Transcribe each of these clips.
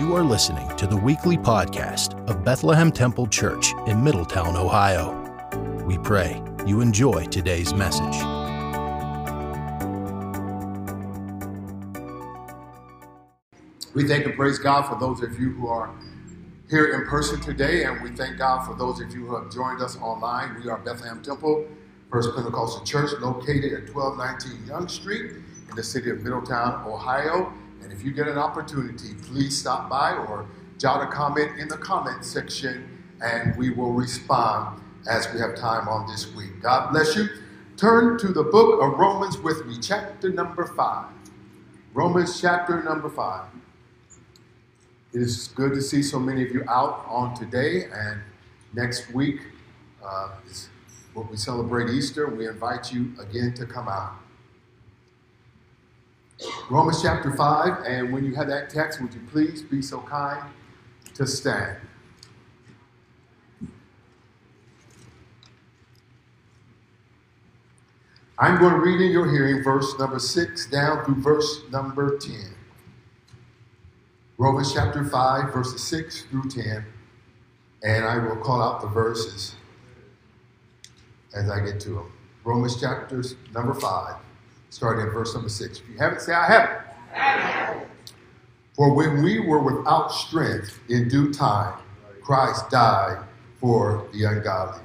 You are listening to the weekly podcast of Bethlehem Temple Church in Middletown, Ohio. We pray you enjoy today's message. We thank and praise God for those of you who are here in person today, and we thank God for those of you who have joined us online. We are Bethlehem Temple, First Pentecostal Church, located at 1219 Young Street in the city of Middletown, Ohio. And if you get an opportunity, please stop by or jot a comment in the comment section, and we will respond as we have time on this week. God bless you. Turn to the book of Romans with me, chapter number five. Romans chapter number five. It is good to see so many of you out on today, and next week uh, is what we celebrate Easter. We invite you again to come out. Romans chapter 5, and when you have that text, would you please be so kind to stand? I'm going to read in your hearing verse number 6 down through verse number 10. Romans chapter 5, verses 6 through 10. And I will call out the verses as I get to them. Romans chapter number 5, starting at verse number 6. If you haven't, say, I haven't. For when we were without strength in due time, Christ died for the ungodly.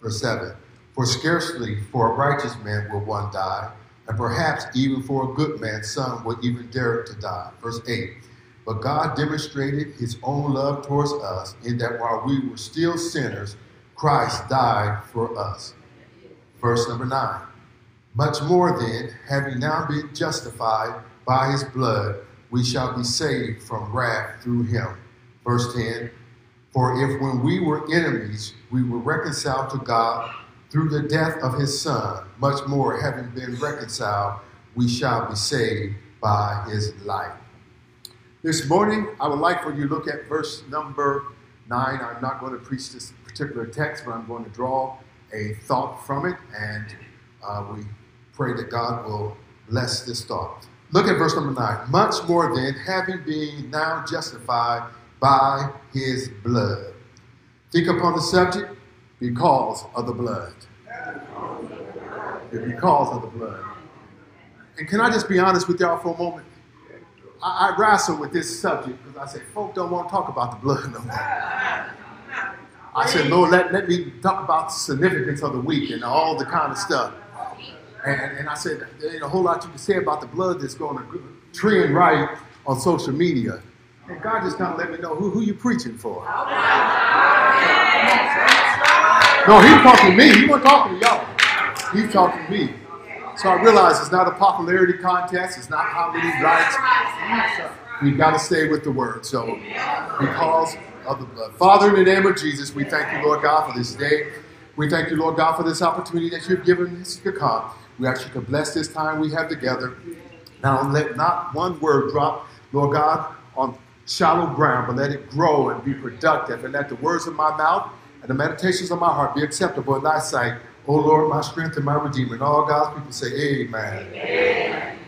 Verse 7. For scarcely for a righteous man will one die, and perhaps even for a good man some will even dare to die. Verse 8. But God demonstrated his own love towards us in that while we were still sinners, Christ died for us. Verse number 9. Much more then, having now been justified by his blood, we shall be saved from wrath through him. Verse 10. For if when we were enemies, we were reconciled to God through the death of his son, much more having been reconciled, we shall be saved by his life. This morning, I would like for you to look at verse number nine. I'm not going to preach this particular text, but I'm going to draw a thought from it, and uh, we pray that God will bless this thought. Look at verse number nine. Much more than having been now justified by his blood. Think upon the subject because of the blood. Because of the blood. And can I just be honest with y'all for a moment? I, I wrestle with this subject because I said, folk don't want to talk about the blood no more. I said, Lord, let, let me talk about the significance of the week and all the kind of stuff. And, and I said, there ain't a whole lot you can say about the blood that's going to trend right on social media. And God just kind of let me know who, who you preaching for. No, he's talking to me. He wasn't talking to y'all. He's talking to me. So I realize it's not a popularity contest. It's not how many likes. We've got to stay with the word. So because of the blood. Father, in the name of Jesus, we thank you, Lord God, for this day. We thank you, Lord God, for this opportunity that you've given us to come. We ask you to bless this time we have together. Now let not one word drop, Lord God, on shallow ground, but let it grow and be productive. And let the words of my mouth and the meditations of my heart be acceptable in thy sight. O Lord, my strength and my redeemer. And all God's people say, Amen. Amen.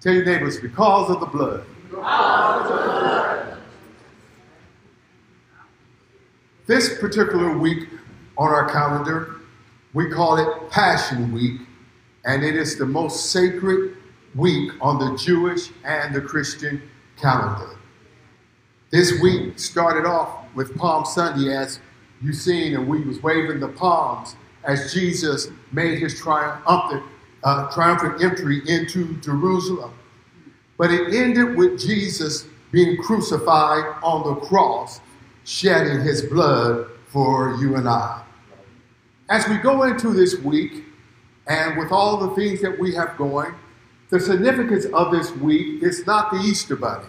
Tell your neighbors, because of the blood. Because of the blood. This particular week on our calendar, we call it Passion Week, and it is the most sacred week on the Jewish and the Christian calendar. This week started off with Palm Sunday, as you've seen, and we was waving the palms as Jesus made his triumphant, uh, triumphant entry into Jerusalem. But it ended with Jesus being crucified on the cross, shedding his blood for you and I. As we go into this week, and with all the things that we have going, the significance of this week is not the Easter Bunny.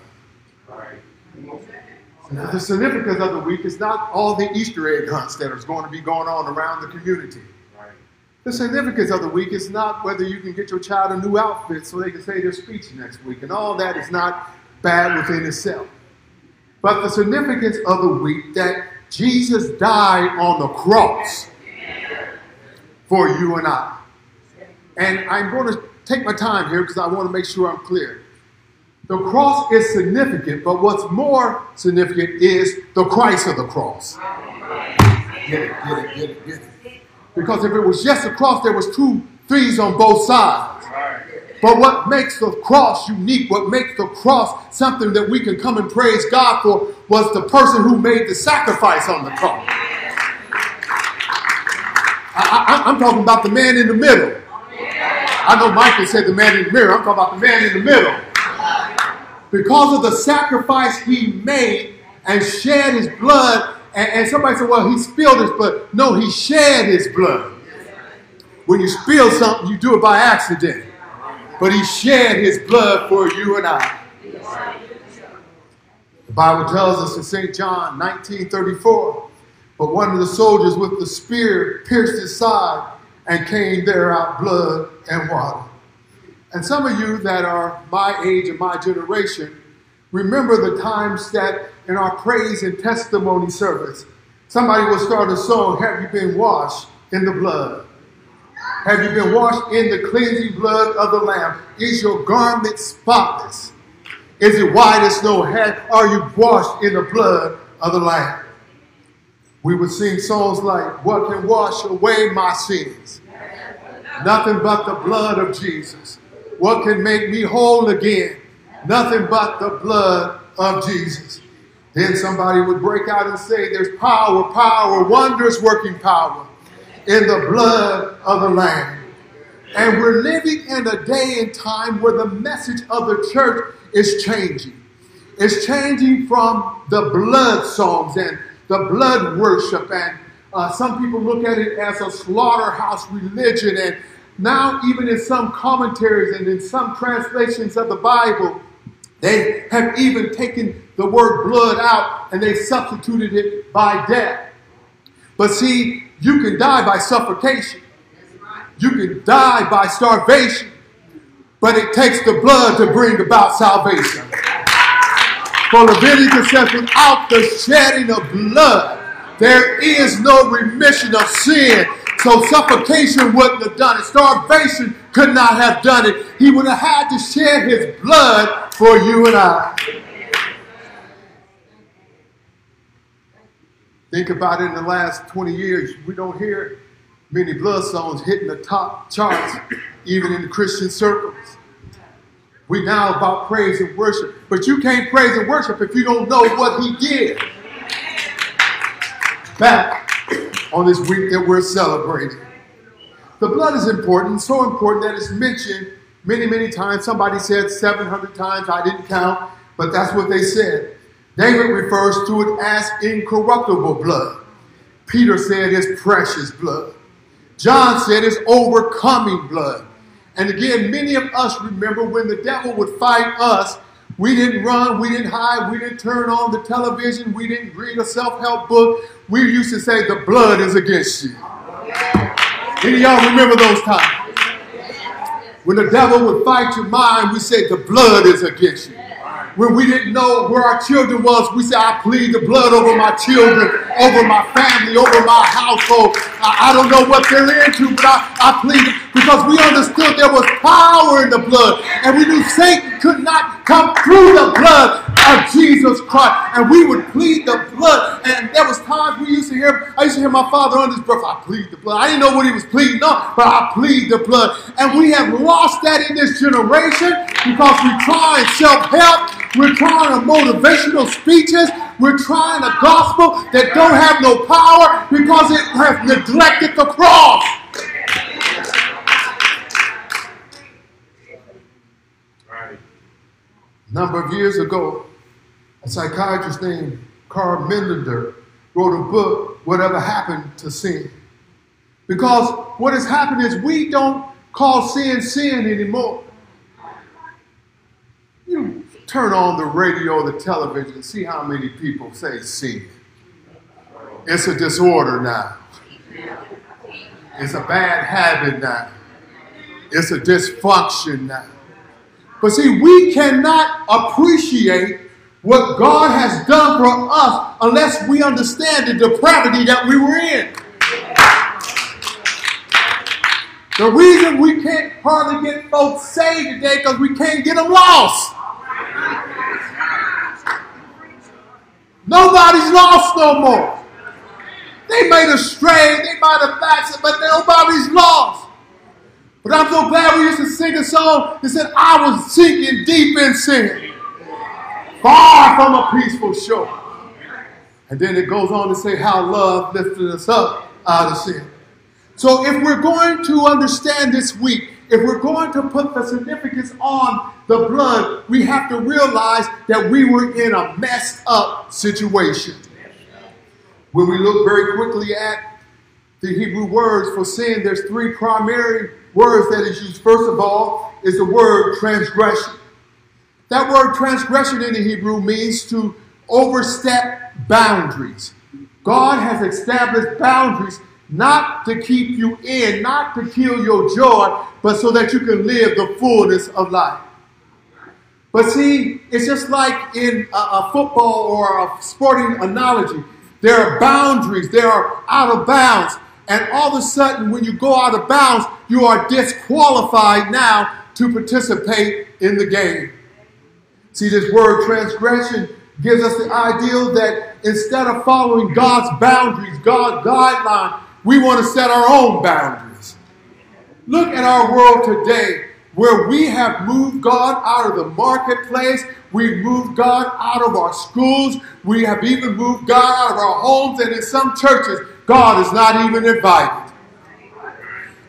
The significance of the week is not all the Easter egg hunts that is going to be going on around the community. The significance of the week is not whether you can get your child a new outfit so they can say their speech next week, and all that is not bad within itself. But the significance of the week that Jesus died on the cross for you and I. And I'm going to take my time here because I want to make sure I'm clear. The cross is significant, but what's more significant is the Christ of the cross. Get it, get it, get it, get it. Because if it was just a cross, there was two thieves on both sides. But what makes the cross unique, what makes the cross something that we can come and praise God for, was the person who made the sacrifice on the cross. I, am talking about the man in the middle. I know Michael said the man in the mirror. I'm talking about the man in the middle because of the sacrifice he made and shed his blood. And, and somebody said, well, he spilled his blood. No, he shed his blood. When you spill something, you do it by accident. But he shed his blood for you and I. The Bible tells us in St. John 1934, but one of the soldiers with the spear pierced his side and came there out blood and water. And some of you that are my age and my generation remember the times that in our praise and testimony service, somebody will start a song, Have you been washed in the blood? Have you been washed in the cleansing blood of the Lamb? Is your garment spotless? Is it white as snow? Have, are you washed in the blood of the Lamb? We would sing songs like, What can wash away my sins? Nothing but the blood of Jesus. What can make me whole again? Nothing but the blood of Jesus. Then somebody would break out and say, There's power, power, wondrous working power in the blood of the Lamb. And we're living in a day and time where the message of the church is changing. It's changing from the blood songs and the blood worship. And uh, some people look at it as a slaughterhouse religion and now, even in some commentaries and in some translations of the Bible, they have even taken the word blood out and they substituted it by death. But see, you can die by suffocation, you can die by starvation, but it takes the blood to bring about salvation. For Leviticus says, without the shedding of blood, there is no remission of sin. So suffocation wouldn't have done it. Starvation could not have done it. He would have had to shed his blood for you and I. Think about it in the last 20 years, we don't hear many blood songs hitting the top charts, even in the Christian circles. We now about praise and worship, but you can't praise and worship if you don't know what he did. Back on this week that we're celebrating. The blood is important, so important that it's mentioned many, many times. Somebody said 700 times. I didn't count, but that's what they said. David refers to it as incorruptible blood. Peter said it's precious blood. John said it's overcoming blood. And again, many of us remember when the devil would fight us, we didn't run, we didn't hide, we didn't turn on the television, we didn't read a self help book. We used to say, The blood is against you. Any of y'all remember those times? When the devil would fight your mind, we said, The blood is against you. When we didn't know where our children was, we said, I plead the blood over my children, over my family, over my household. I, I don't know what they're into, but I, I plead because we understood there was power in the blood. And we knew Satan could not come through the blood of Jesus Christ. And we would plead the blood. And there was times we used to hear, I used to hear my father on his breath, I plead the blood. I didn't know what he was pleading on, but I plead the blood. And we have lost that in this generation because we try and self-help we're trying a motivational speeches. We're trying a gospel that don't have no power because it has neglected the cross. Right. A number of years ago, a psychiatrist named Karl Menninger wrote a book, Whatever Happened to Sin. Because what has happened is we don't call sin sin anymore. You turn on the radio or the television, see how many people say sin. It's a disorder now. It's a bad habit now. It's a dysfunction now. But see, we cannot appreciate what God has done for us unless we understand the depravity that we were in. The reason we can't hardly get folks saved today because we can't get them lost. Nobody's lost no more. They may have strayed, they might have backslid, but nobody's lost. But I'm so glad we used to sing a song that said, I was sinking deep in sin, far from a peaceful shore. And then it goes on to say how love lifted us up out of sin. So if we're going to understand this week, if we're going to put the significance on the blood, we have to realize that we were in a messed up situation. When we look very quickly at the Hebrew words for sin, there's three primary words that is used. First of all, is the word transgression. That word transgression in the Hebrew means to overstep boundaries. God has established boundaries not to keep you in, not to kill your joy, but so that you can live the fullness of life. But see, it's just like in a, a, football or a sporting analogy. There are boundaries, there are out of bounds. And all of a sudden, when you go out of bounds, you are disqualified now to participate in the game. See, this word transgression gives us the ideal that instead of following God's boundaries, God's guidelines, we want to set our own boundaries. Look at our world today where we have moved God out of the marketplace. We've moved God out of our schools. We have even moved God out of our homes. And in some churches, God is not even invited.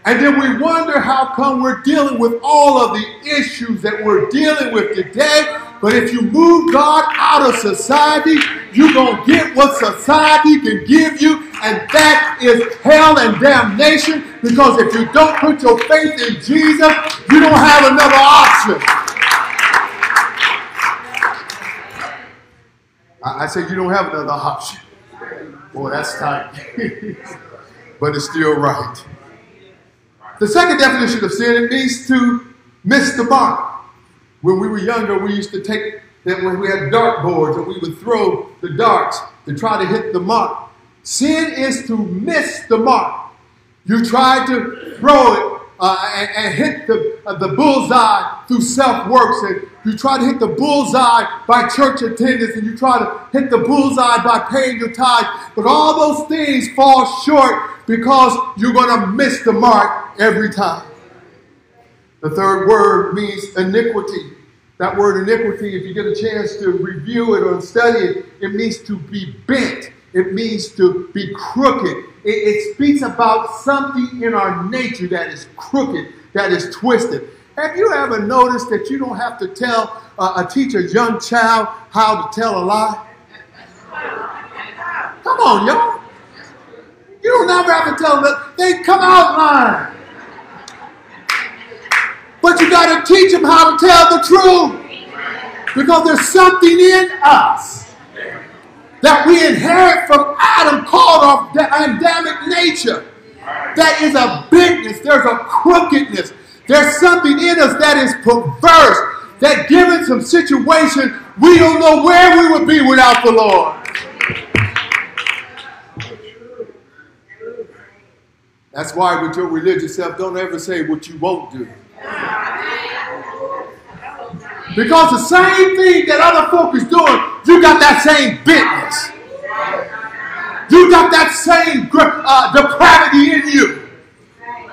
And then we wonder how come we're dealing with all of the issues that we're dealing with today. But if you move God out of society, you're going to get what society can give you, and that is hell and damnation. Because if you don't put your faith in Jesus, you don't have another option. I, say you don't have another option. Boy, that's tight. but it's still right. The second definition of sin, it means to miss the mark. When we were younger, we used to take that when we had dart boards and we would throw the darts to try to hit the mark. Sin is to miss the mark. You try to throw it uh, and, and, hit the, uh, the bullseye through self works, and you try to hit the bullseye by church attendance, and you try to hit the bullseye by paying your tithe. But all those things fall short because you're going to miss the mark every time. The third word means iniquity. That word iniquity, if you get a chance to review it or study it, it means to be bent. It means to be crooked. It, it speaks about something in our nature that is crooked, that is twisted. Have you ever noticed that you don't have to tell uh, a teacher, young child, how to tell a lie? Come on, y'all. You don't ever have to tell them. They come out lying. But you got to teach them how to tell the truth. Because there's something in us that we inherit from Adam called our Adamic nature. That is a bigness, there's a crookedness, there's something in us that is perverse, that given some situation, we don't know where we would be without the Lord. That's why with your religious self, don't ever say what you won't do. Because the same thing that other folk is doing, you got that same business. You got that same uh, depravity in you.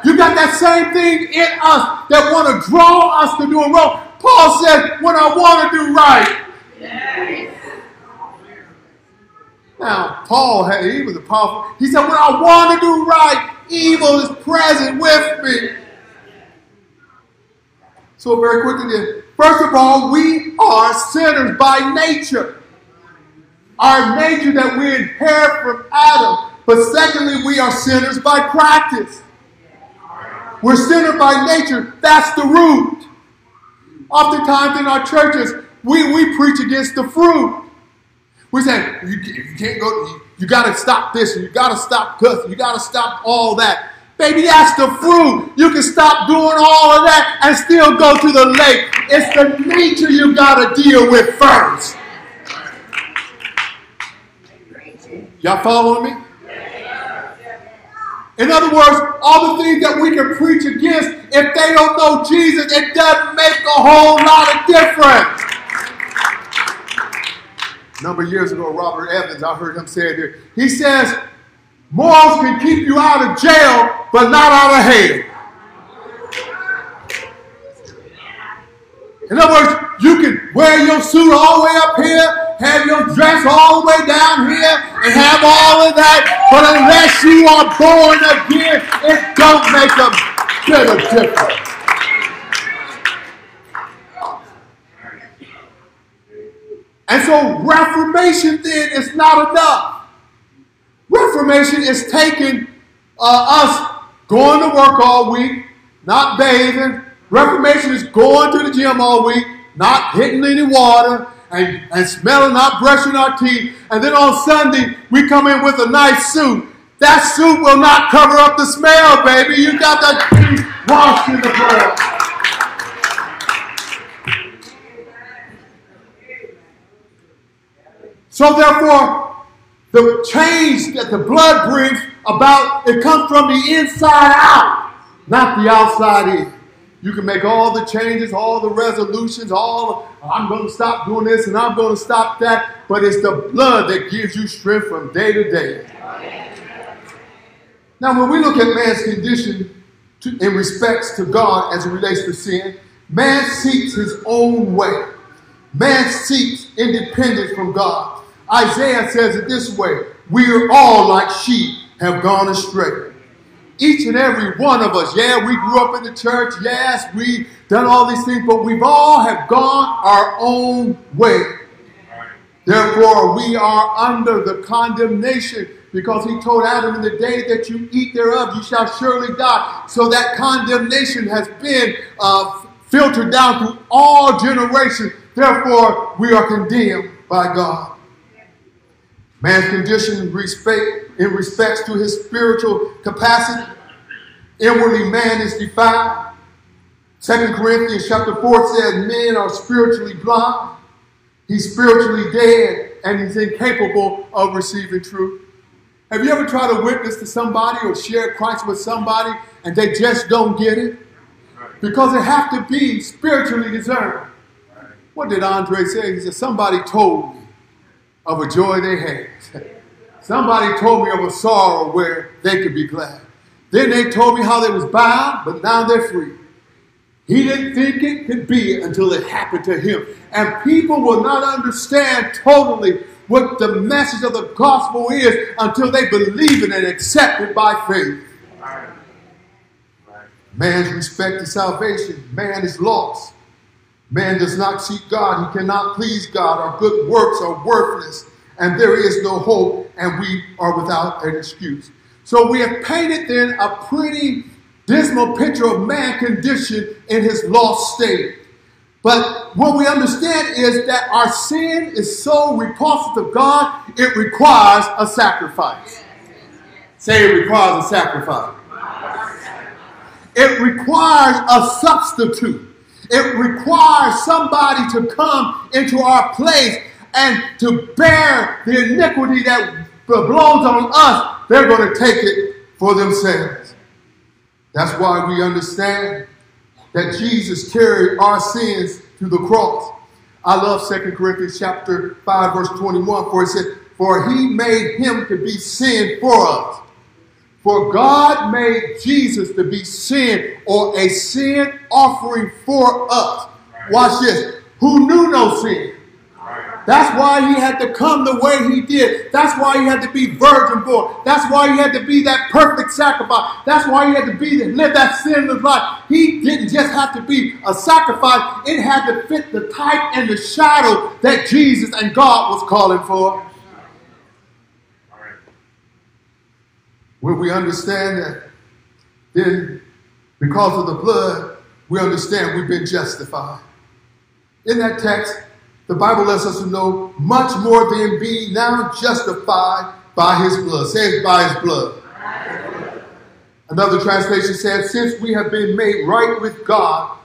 You got that same thing in us that want to draw us to doing wrong. Paul said, when I want to do right. Now, Paul had, he was a powerful, he said, when I want to do right, evil is present with me. So very quickly, first of all, we are sinners by nature. Our nature that we inherit from Adam. But secondly, we are sinners by practice. We're sinners by nature. That's the root. Oftentimes in our churches, we, we preach against the fruit. We say, you, you can't go, you, you got to stop this, you got to stop cussing, you got to stop all that. Baby, that's the fruit. You can stop doing all of that and still go to the lake. It's the nature you got to deal with first. Y'all following me? In other words, all the things that we can preach against, if they don't know Jesus, it doesn't make a whole lot of difference. A number of years ago, Robert Evans, I heard him say it here. He says, morals can keep you out of jail, but not out of hell. In other words, you can wear your suit all the way up here, have your dress all the way down here, and have all of that, but unless you are born again, it don't make a bit of difference. And so reformation then is not enough. Reformation is taking uh, us going to work all week, not bathing. Reformation is going to the gym all week, not hitting any water, and, and smelling, not brushing our teeth. And then on Sunday, we come in with a nice suit. That suit will not cover up the smell, baby. You got that teeth washed in the blood. So therefore, the change that the blood brings about, it comes from the inside out, not the outside in. You can make all the changes, all the resolutions, all I'm going to stop doing this and I'm going to stop that, but it's the blood that gives you strength from day to day. Now, when we look at man's condition to, in respects to God as it relates to sin, man seeks his own way. Man seeks independence from God. Isaiah says it this way We are all like sheep have gone astray. Each and every one of us, yeah, we grew up in the church, yes, we done all these things, but we've all have gone our own way. Therefore, we are under the condemnation because he told Adam in the day that you eat thereof, you shall surely die. So that condemnation has been uh, filtered down through all generations. Therefore, we are condemned by God. Man's condition in respect in respects to his spiritual capacity. Inwardly, man is defiled. Second Corinthians chapter 4 says men are spiritually blind. He's spiritually dead and he's incapable of receiving truth. Have you ever tried to witness to somebody or share Christ with somebody and they just don't get it? Because it have to be spiritually discerned. What did Andre say? He said, Somebody told me of a joy they had. Somebody told me of a sorrow where they could be glad. Then they told me how they was bound, but now they're free. He didn't think it could be until it happened to him. And people will not understand totally what the message of the gospel is until they believe it and accept it by faith. Man's respect to salvation, man is lost. Man does not seek God. He cannot please God. Our good works are worthless, and there is no hope, and we are without an excuse. So we have painted then a pretty dismal picture of man condition in his lost state. But what we understand is that our sin is so repulsive to God, it requires a sacrifice. Say it requires a sacrifice. It requires a substitute. It requires somebody to come into our place and to bear the iniquity that belongs on us. They're going to take it for themselves. That's why we understand that Jesus carried our sins to the cross. I love 2 Corinthians chapter 5, verse 21, for it says, For he made him to be sin for us for God made Jesus to be sin or a sin offering for us. Watch this. Who knew no sin. That's why he had to come the way he did. That's why he had to be virgin born. That's why he had to be that perfect sacrifice. That's why he had to be live that sinless life. He didn't just have to be a sacrifice. It had to fit the type and the shadow that Jesus and God was calling for. When we understand that, then because of the blood, we understand we've been justified. In that text, the Bible lets us know much more than being now justified by his blood. Says by his blood. Another translation says, since we have been made right with God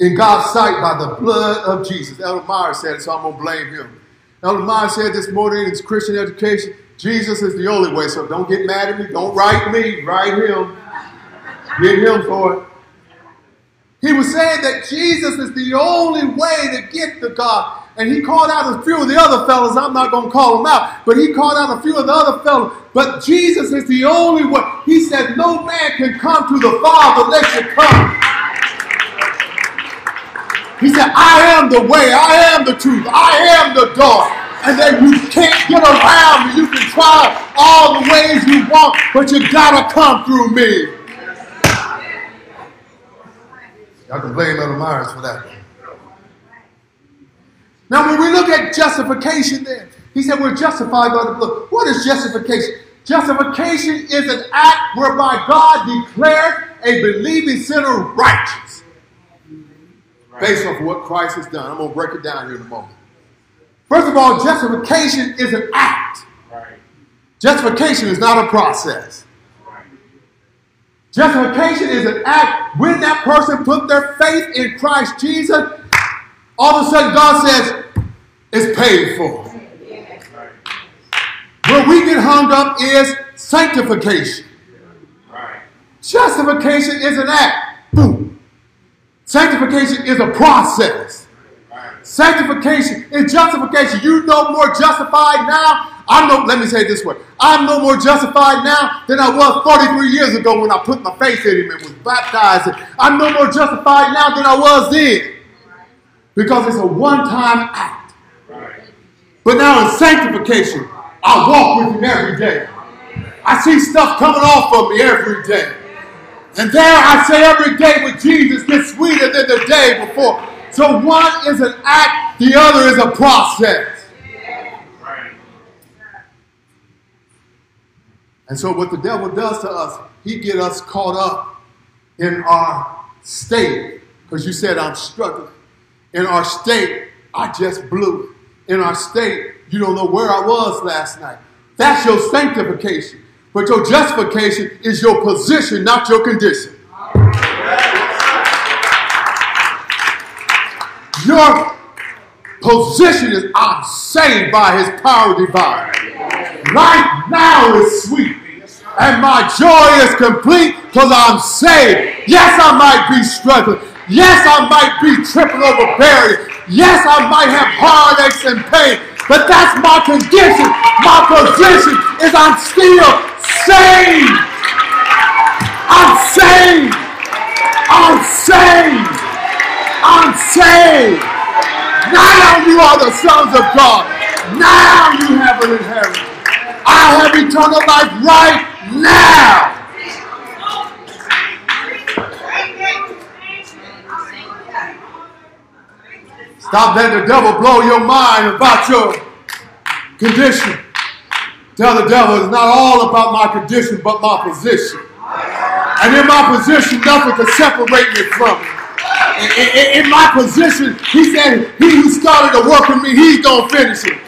in God's sight by the blood of Jesus. Elder Meyer said it, so I'm going to blame him. Elder Meyer said this morning in his Christian education, Jesus is the only way, so don't get mad at me. Don't write me, write him. Get him for it. He was saying that Jesus is the only way to get to God. and he called out a few of the other fellows. I'm not going to call them out, but he called out a few of the other fellows. But Jesus is the only one. He said, No man can come to the Father unless you come. He said, I am the way, I am the truth, I am the door. And then you can't get around me. You can try all the ways you want, but you gotta come through me. Y'all can blame Elder Myers for that. Now, when we look at justification, then he said we're justified by the blood. What is justification? Justification is an act whereby God declares a believing sinner righteous based off of what Christ has done. I'm going to break it down here in a moment. First of all, justification is an act. Justification is not a process. Justification is an act when that person put their faith in Christ Jesus. All of a sudden, God says, it's paid for. Where we get hung up is sanctification. Justification is an act. Boom. Sanctification is a process. Sanctification is justification. You no more justified now. I'm no, let me say it this way. I'm no more justified now than I was 43 years ago when I put my faith in him and was baptized. I'm no more justified now than I was then. Because it's a one-time act. But now in sanctification, I walk with him every day. I see stuff coming off of me every day. And there I say every day with Jesus gets sweeter than the day before. So one is an act, the other is a process. And so what the devil does to us, he get us caught up in our state. Because you said I'm struggling. In our state, I just blew it. In our state, you don't know where I was last night. That's your sanctification. But your justification is your position, not your condition. Your position is I'm saved by his power divine. Right now is sweet. And my joy is complete because I'm saved. Yes, I might be struggling. Yes, I might be tripping over barriers. Yes, I might have heartaches and pain. But that's my condition. My position is I'm still saved. I'm saved. I'm saved. I'm saved. Now you are the sons of God. Now you have an inheritance. I have eternal life right now. Stop letting the devil blow your mind about your condition. Tell the devil it's not all about my condition, but my position. And in my position, nothing can separate me from it. In, in, my position, he said, He who started the work in me, he's going to finish it.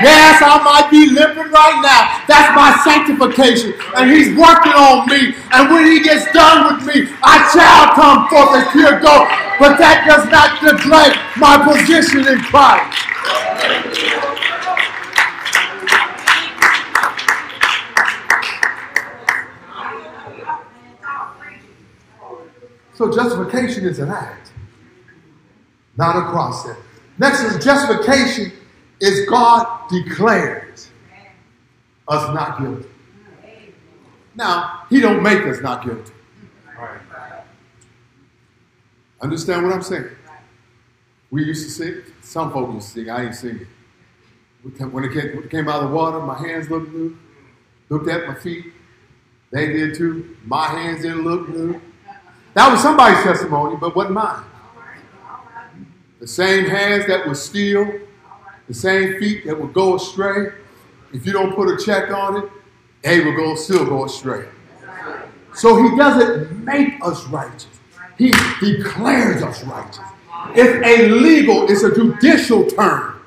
Yes, I might be limping right now. That's my sanctification. And he's working on me. And when he gets done with me, I shall come forth as pure gold. But that does not neglect my position in Christ. So justification is an act, not a process. Next is justification is God declares us not guilty. Now, he don't make us not guilty. Understand what I'm saying? We used to sing, some folks used to sing, I ain't singing. When it, came, when it came out of the water, my hands looked new. Looked at my feet. They did too. My hands didn't look new. That was somebody's testimony, but wasn't mine. The same hands that would steal, the same feet that would go astray. If you don't put a check on it, they will go still go astray. So he doesn't make us righteous. He declares us righteous. It's a legal, it's a judicial term.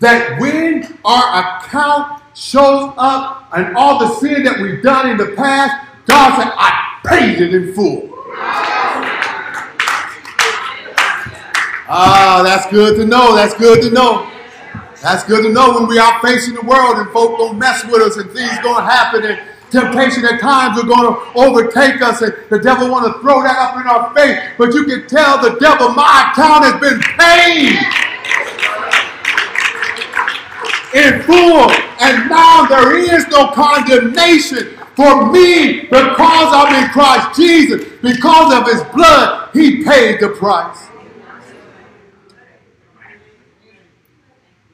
That when our account shows up and all the sin that we've done in the past, God said, I paid it in full. Ah, that's good to know. That's good to know. That's good to know when we are facing the world and folk gonna mess with us and things gonna happen and temptation at times are gonna overtake us and the devil wanna throw that up in our face. But you can tell the devil, my account has been paid. in full. And now there is no condemnation for me because I'm in Christ Jesus. Because of his blood, he paid the price.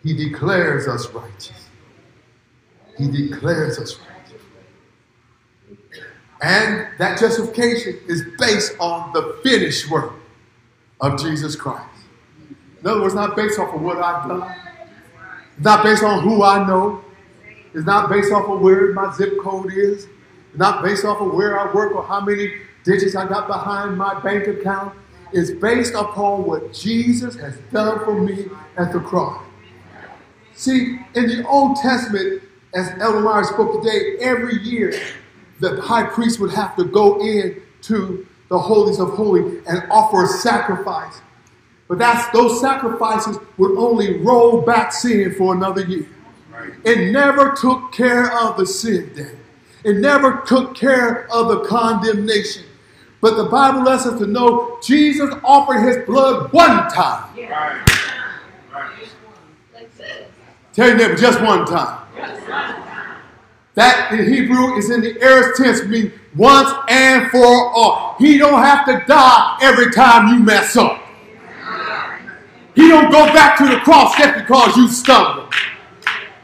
He declares us righteous. He declares us righteous. And that justification is based on the finished work of Jesus Christ. In other words, not based off of what I've done. Not based on who I know. It's not based off of where my zip code is. It's not based off of where I work or how many digits I got behind my bank account. It's based upon what Jesus has done for me at the cross. See, in the Old Testament, as Elder Meyer spoke today, every year the high priest would have to go in to the holies of holy and offer a sacrifice. But that's those sacrifices would only roll back sin for another year. Right. It never took care of the sin debt. It never took care of the condemnation. But the Bible lets us to know Jesus offered his blood one time. Right. Right. Tell your neighbor just one time. That in Hebrew is in the aorist tense, meaning once and for all. He don't have to die every time you mess up. He don't go back to the cross just because you stumble.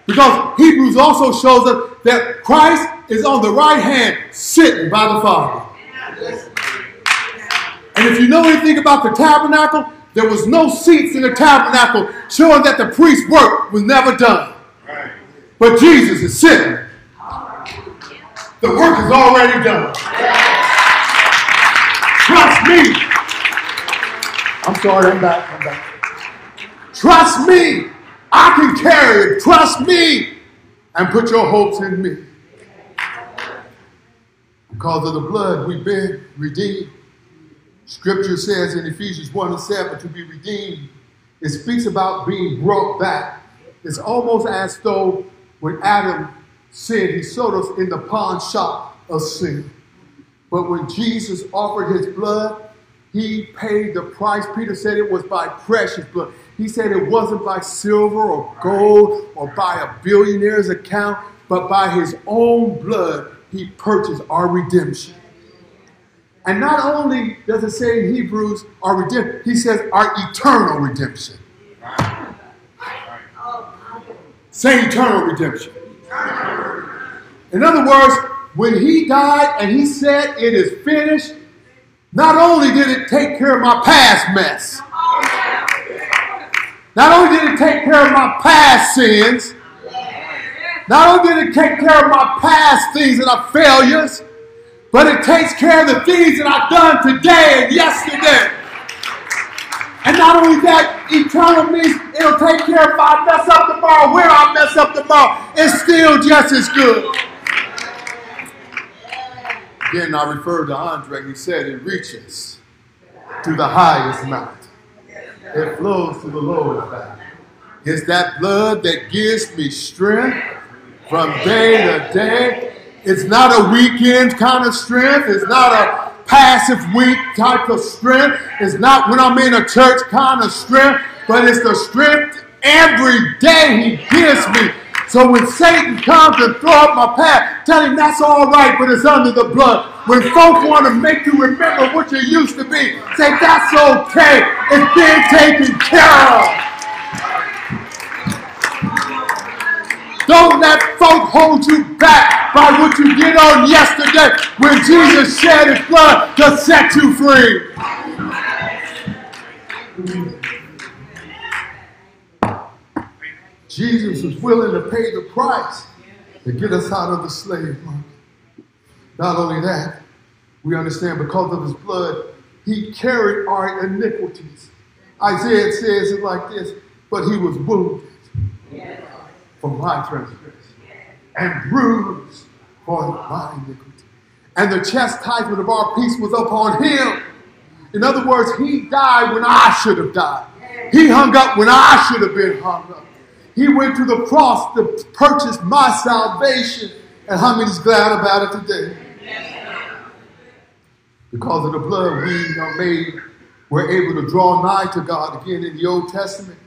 Because Hebrews also shows us that Christ is on the right hand, sitting by the Father. And if you know anything about the tabernacle, there was no seats in the tabernacle, showing that the priest's work was never done. But Jesus is sitting the work is already done. Trust me. I'm sorry, I'm back. I'm back. Trust me. I can carry it. Trust me. And put your hopes in me. Because of the blood, we've been redeemed. Scripture says in Ephesians 1 and 7 to be redeemed. It speaks about being brought back. It's almost as though when Adam sin. He sold us in the pawn shop of sin. But when Jesus offered his blood, he paid the price. Peter said it was by precious blood. He said it wasn't by silver or gold or by a billionaire's account, but by his own blood, he purchased our redemption. And not only does it say in Hebrews our redemption, he says our eternal redemption. Say eternal redemption. In other words, when he died and he said it is finished, not only did it take care of my past mess, not only did it take care of my past sins, not only did it take care of my past things and our failures, but it takes care of the things that I've done today and yesterday. And not only that, eternal means it'll take care if I mess up tomorrow, where I mess up tomorrow. It's still just as good. Again, I refer to Andre. He said it reaches to the highest mountain. It flows to the lowest valley. It's that blood that gives me strength from day to day. It's not a weekend kind of strength. It's not a passive, weak type of strength. It's not when I'm in a church kind of strength, but it's the strength every day He gives me. So when Satan comes and throw up my path, tell him that's all right, but it's under the blood. When folks want to make you remember what you used to be, say that's okay. It's being taken care of. Don't let folk hold you back by what you did on yesterday when Jesus shed his blood to set you free. Jesus was willing to pay the price to get us out of the slave market. Not only that, we understand because of his blood, he carried our iniquities. Isaiah says it like this, but he was wounded for my transgression and bruised for my iniquity. And the chastisement of our peace was upon him. In other words, he died when I should have died. He hung up when I should have been hung up. He went to the cross to purchase my salvation. And how many's glad about it today? Because of the blood, we are made, we're able to draw nigh to God again in the Old Testament.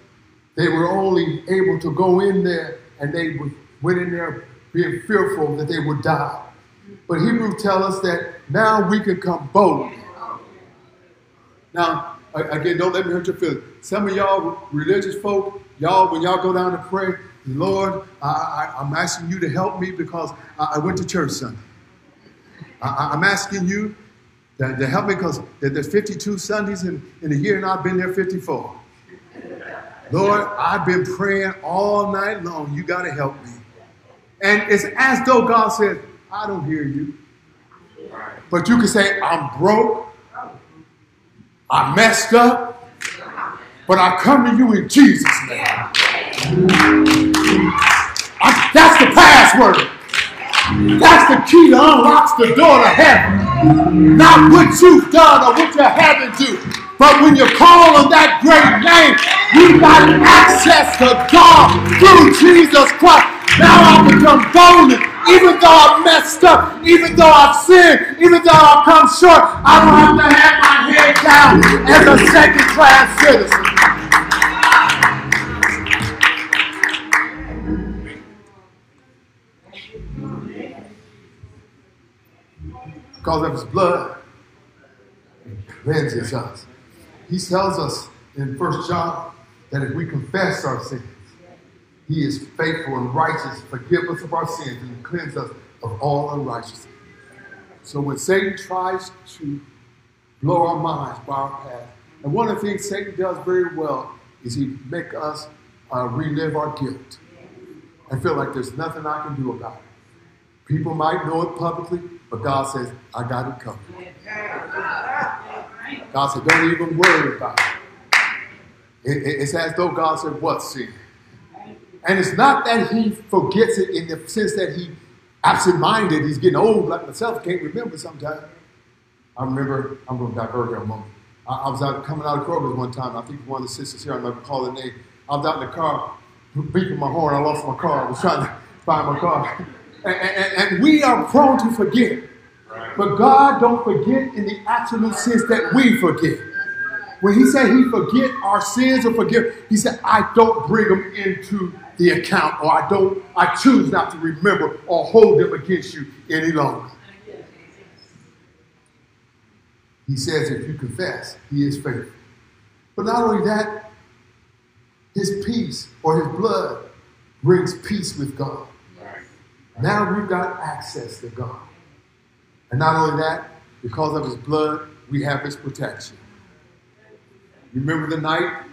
They were only able to go in there and they went in there being fearful that they would die. But Hebrews tell us that now we can come boldly. Now, again, don't let me hurt your feelings. Some of y'all religious folk, y'all, when y'all go down to pray, Lord, I, am asking you to help me because I, I went to church Sunday. I, am asking you to, to, help me because there's 52 Sundays in, in a year and I've been there 54. Lord, I've been praying all night long. You got to help me. And it's as though God said, I don't hear you. But you can say, I'm broke. I messed up. But I come to you in Jesus' name. I, that's the password. That's the key that unlocks the door to heaven. Not what you've done or what you haven't done. But when you call on that great name, you got access to God through Jesus Christ. Now I become bold. Even though I messed up, even though I've sinned, even though I've come short, I don't have to have my head down as a second class citizen. Because of his blood, cleanses us. He tells us in First John that if we confess our sins, he is faithful and righteous, forgive us of our sins, and cleanse us of all unrighteousness. So when Satan tries to blow our minds by our past, and one of the things Satan does very well is he make us uh, relive our guilt and feel like there's nothing I can do about it. People might know it publicly, but God says, I got it covered. God said, don't even worry about it. it it's as though God said, what sin? And it's not that he forgets it in the sense that he absent-minded, he's getting old like myself, can't remember sometimes. I remember, I'm going to divert here a moment. I, I was out coming out of Kroger's one time. I think one of the sisters here, I'm not call the name. I was out in the car, beeping my horn. I lost my car. I was trying to find my car. and, and, and we are prone to forget. But God don't forget in the absolute sense that we forget. When he said he forget our sins or forgive, he said, I don't bring them into the account or I don't, I choose not to remember or hold them against you any longer. He says if you confess, he is faithful. But not only that, his peace or his blood brings peace with God. Now we've got access to God. And not only that, because of his blood, we have his protection. Remember the night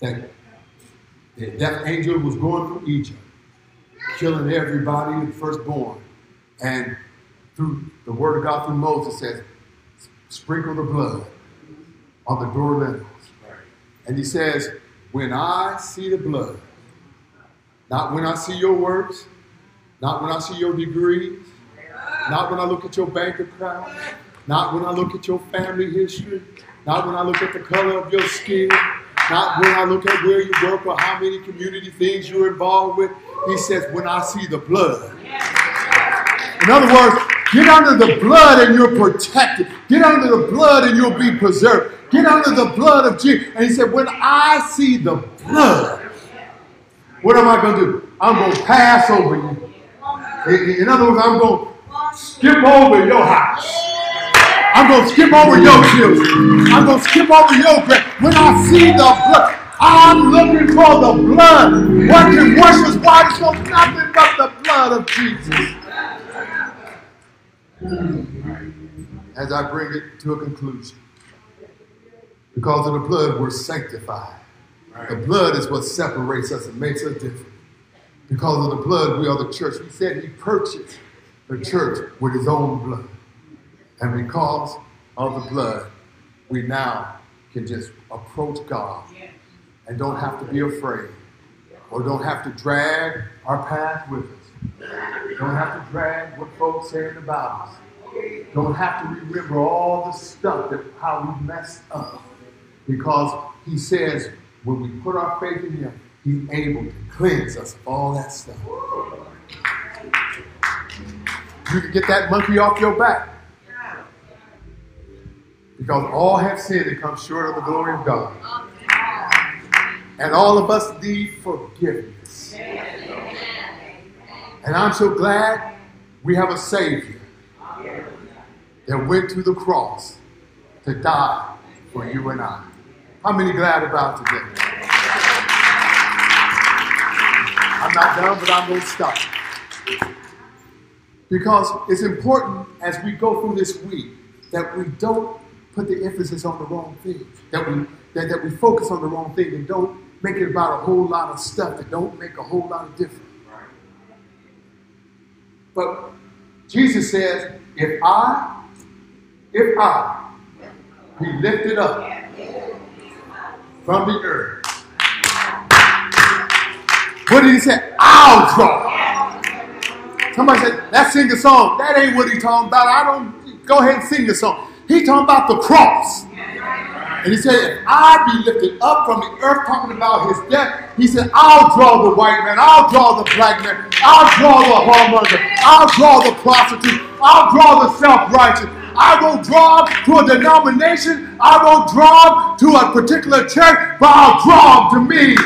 that the death angel was going through Egypt, killing everybody, the firstborn. And through the word of God through Moses says, sprinkle the blood on the door lintels. And he says, when I see the blood, not when I see your works, not when I see your degrees, not when I look at your bank account. Not when I look at your family history. Not when I look at the color of your skin. Not when I look at where you work or how many community things you're involved with. He says, when I see the blood. In other words, get under the blood and you're protected. Get under the blood and you'll be preserved. Get under the blood of Jesus. And he said, when I see the blood, what am I going to do? I'm going to pass over you. In other words, I'm going to skip over your house. I'm going to skip over your children. I'm going to skip over your grand. When I see the blood, I'm looking for the blood. What can wash us white as Nothing but the blood of Jesus. As I bring it to a conclusion, because of the blood, we're sanctified. The blood is what separates us and makes us different. Because of the blood, we are the church. He said he purchased the church with his own blood. And because of the blood, we now can just approach God and don't have to be afraid or don't have to drag our past with us. Don't have to drag what folks saying about us. Don't have to remember all the stuff that how we messed up. Because he says when we put our faith in him, he's able to cleanse us of all that stuff. You can get that monkey off your back. Because all have sinned and come short of the glory of God. And all of us need forgiveness. And I'm so glad we have a Savior that went to the cross to die for you and I. How many glad about today? I'm not done, but I'm going to stop. Because it's important as we go through this week that we don't put the emphasis on the wrong thing, that we, that, that we focus on the wrong thing and don't make it about a whole lot of stuff that don't make a whole lot of difference. But Jesus says, if I, if I be lifted up from the earth, what did he say? I'll draw. Somebody said, let's sing a song. That ain't what he talking about. I don't, go ahead and sing the song. He talking about the cross. And he said, if I be lifted up from the earth, talking about his death, he said, I'll draw the white man, I'll draw the black man, I'll draw the whoremonger, I'll draw the prostitute, I'll draw the self-righteous. I won't draw to a denomination, I won't draw to a particular church, but I'll draw to me.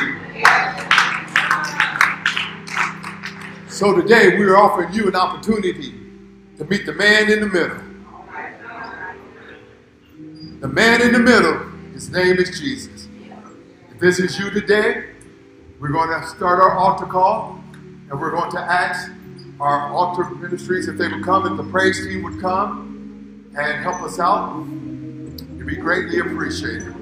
So today we are offering you an opportunity to meet the man in the middle. The man in the middle, his name is Jesus. If this is you today, we're going to start our altar call and we're going to ask our altar ministries if they would come and the praise team would come and help us out. It'd be greatly appreciated.